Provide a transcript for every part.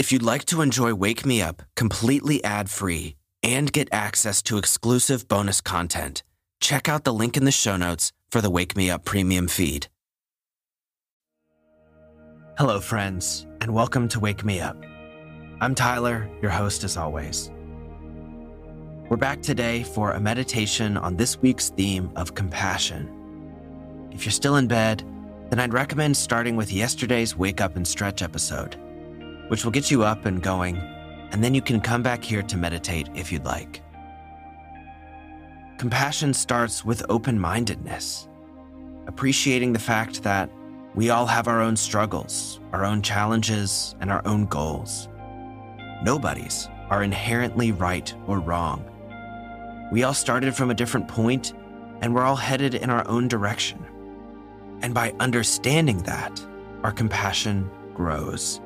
If you'd like to enjoy Wake Me Up completely ad free and get access to exclusive bonus content, check out the link in the show notes for the Wake Me Up premium feed. Hello, friends, and welcome to Wake Me Up. I'm Tyler, your host as always. We're back today for a meditation on this week's theme of compassion. If you're still in bed, then I'd recommend starting with yesterday's Wake Up and Stretch episode, which will get you up and going, and then you can come back here to meditate if you'd like. Compassion starts with open mindedness, appreciating the fact that we all have our own struggles, our own challenges, and our own goals. Nobody's are inherently right or wrong. We all started from a different point, and we're all headed in our own direction. And by understanding that, our compassion grows.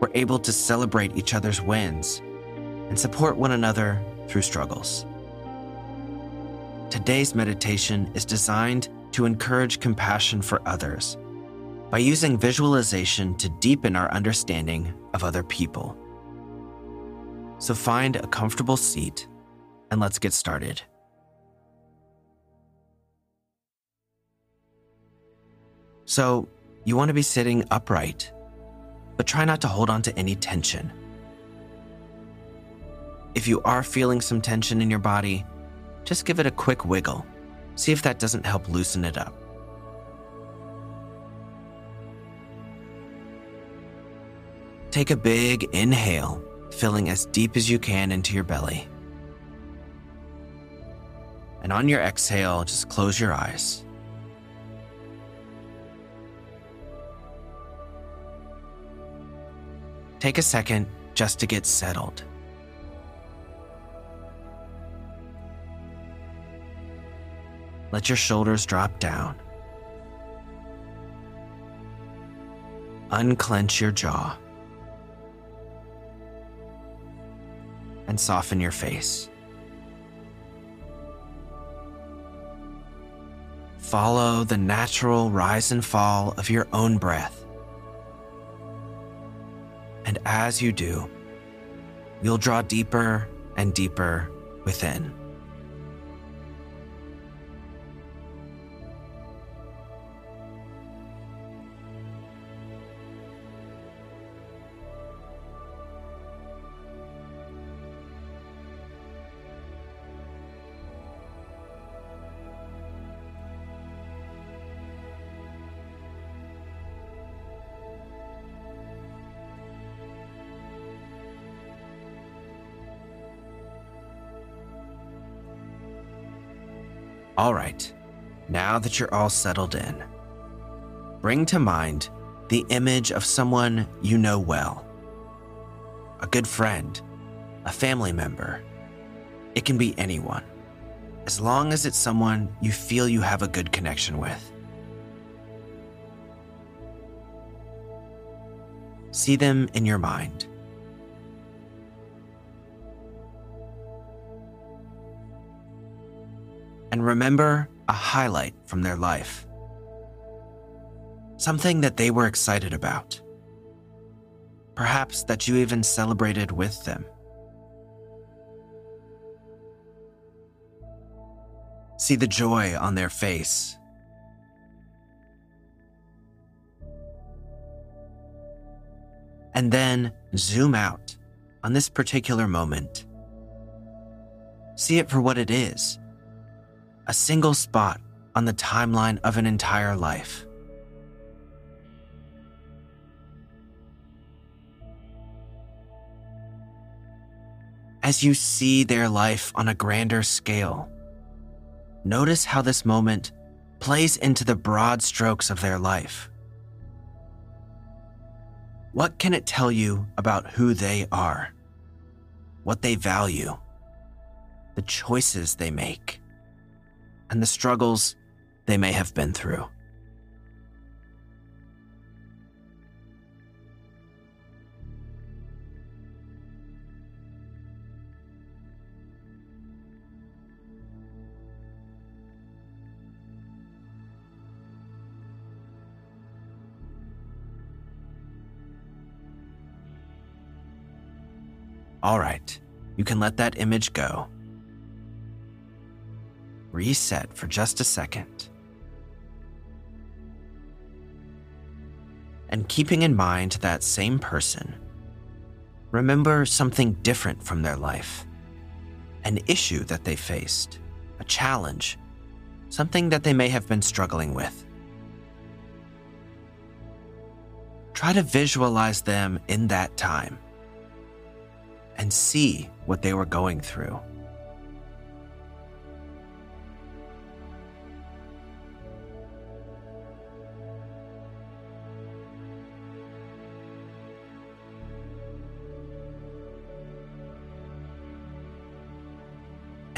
We're able to celebrate each other's wins and support one another through struggles. Today's meditation is designed to encourage compassion for others by using visualization to deepen our understanding of other people. So find a comfortable seat and let's get started. So, you want to be sitting upright, but try not to hold on to any tension. If you are feeling some tension in your body, just give it a quick wiggle. See if that doesn't help loosen it up. Take a big inhale, filling as deep as you can into your belly. And on your exhale, just close your eyes. Take a second just to get settled. Let your shoulders drop down. Unclench your jaw. And soften your face. Follow the natural rise and fall of your own breath. And as you do, you'll draw deeper and deeper within. All right, now that you're all settled in, bring to mind the image of someone you know well a good friend, a family member. It can be anyone, as long as it's someone you feel you have a good connection with. See them in your mind. And remember a highlight from their life. Something that they were excited about. Perhaps that you even celebrated with them. See the joy on their face. And then zoom out on this particular moment. See it for what it is a single spot on the timeline of an entire life. As you see their life on a grander scale, notice how this moment plays into the broad strokes of their life. What can it tell you about who they are, what they value, the choices they make? and the struggles they may have been through. All right, you can let that image go Reset for just a second. And keeping in mind that same person, remember something different from their life an issue that they faced, a challenge, something that they may have been struggling with. Try to visualize them in that time and see what they were going through.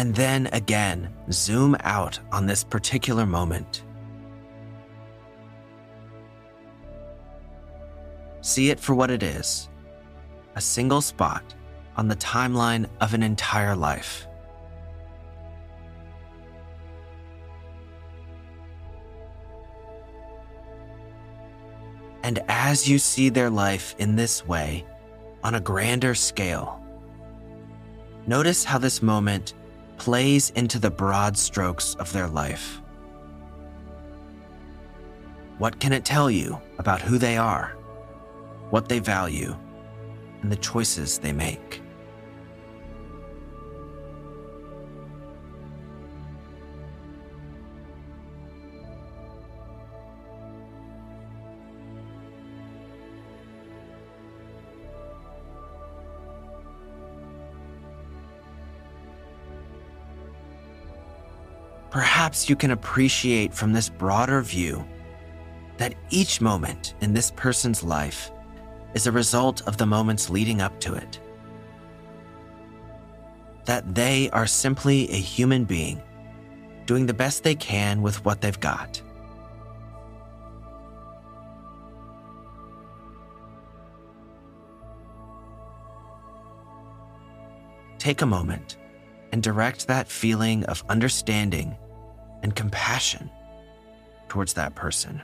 And then again, zoom out on this particular moment. See it for what it is a single spot on the timeline of an entire life. And as you see their life in this way, on a grander scale, notice how this moment plays into the broad strokes of their life. What can it tell you about who they are, what they value, and the choices they make? Perhaps you can appreciate from this broader view that each moment in this person's life is a result of the moments leading up to it. That they are simply a human being doing the best they can with what they've got. Take a moment and direct that feeling of understanding and compassion towards that person.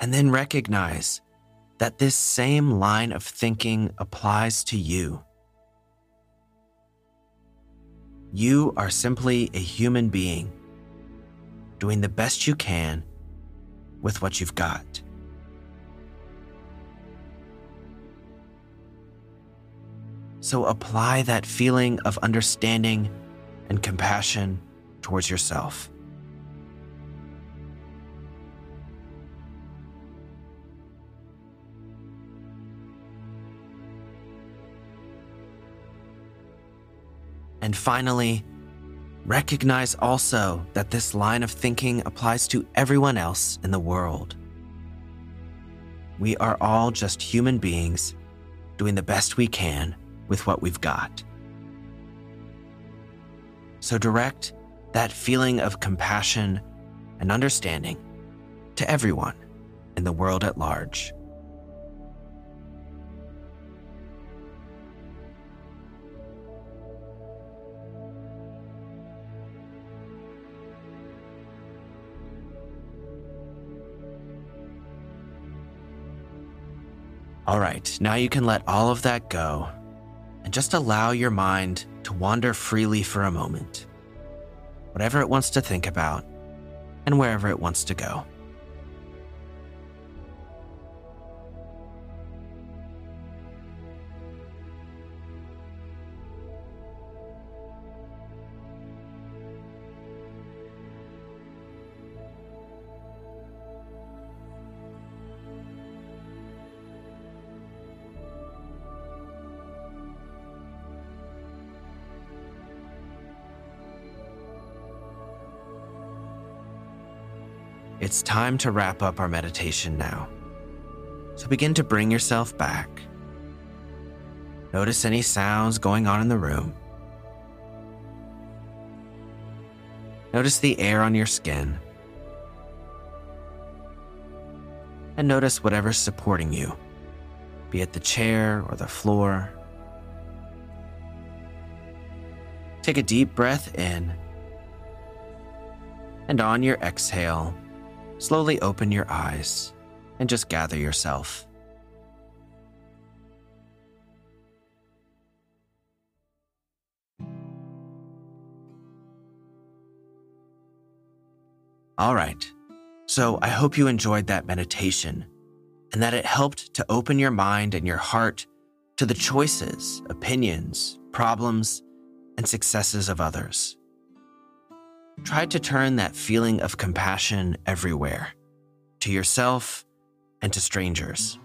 And then recognize that this same line of thinking applies to you. You are simply a human being doing the best you can with what you've got. So apply that feeling of understanding and compassion towards yourself. And finally, recognize also that this line of thinking applies to everyone else in the world. We are all just human beings doing the best we can with what we've got. So direct that feeling of compassion and understanding to everyone in the world at large. All right, now you can let all of that go and just allow your mind to wander freely for a moment, whatever it wants to think about and wherever it wants to go. It's time to wrap up our meditation now. So begin to bring yourself back. Notice any sounds going on in the room. Notice the air on your skin. And notice whatever's supporting you, be it the chair or the floor. Take a deep breath in And on your exhale, slowly open your eyes and just gather yourself. All right. So I hope you enjoyed that meditation and that it helped to open your mind and your heart to the choices, opinions, problems, and successes of others. Try to turn that feeling of compassion everywhere to yourself and to strangers.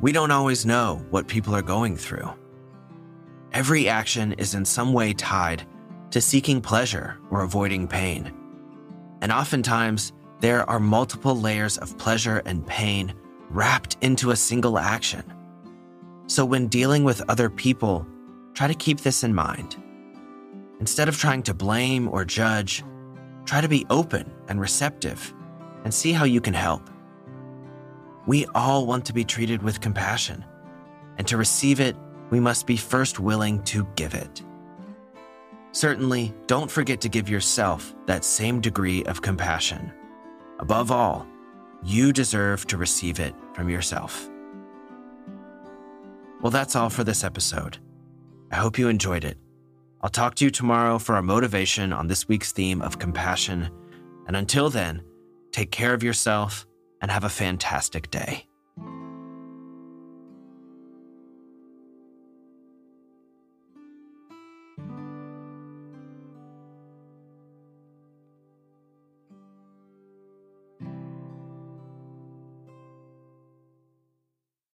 We don't always know what people are going through. Every action is in some way tied to seeking pleasure or avoiding pain. And oftentimes, there are multiple layers of pleasure and pain wrapped into a single action. So, when dealing with other people, try to keep this in mind. Instead of trying to blame or judge, try to be open and receptive and see how you can help. We all want to be treated with compassion, and to receive it, we must be first willing to give it. Certainly, don't forget to give yourself that same degree of compassion. Above all, you deserve to receive it from yourself. Well, that's all for this episode. I hope you enjoyed it. I'll talk to you tomorrow for our motivation on this week's theme of compassion. And until then, take care of yourself and have a fantastic day.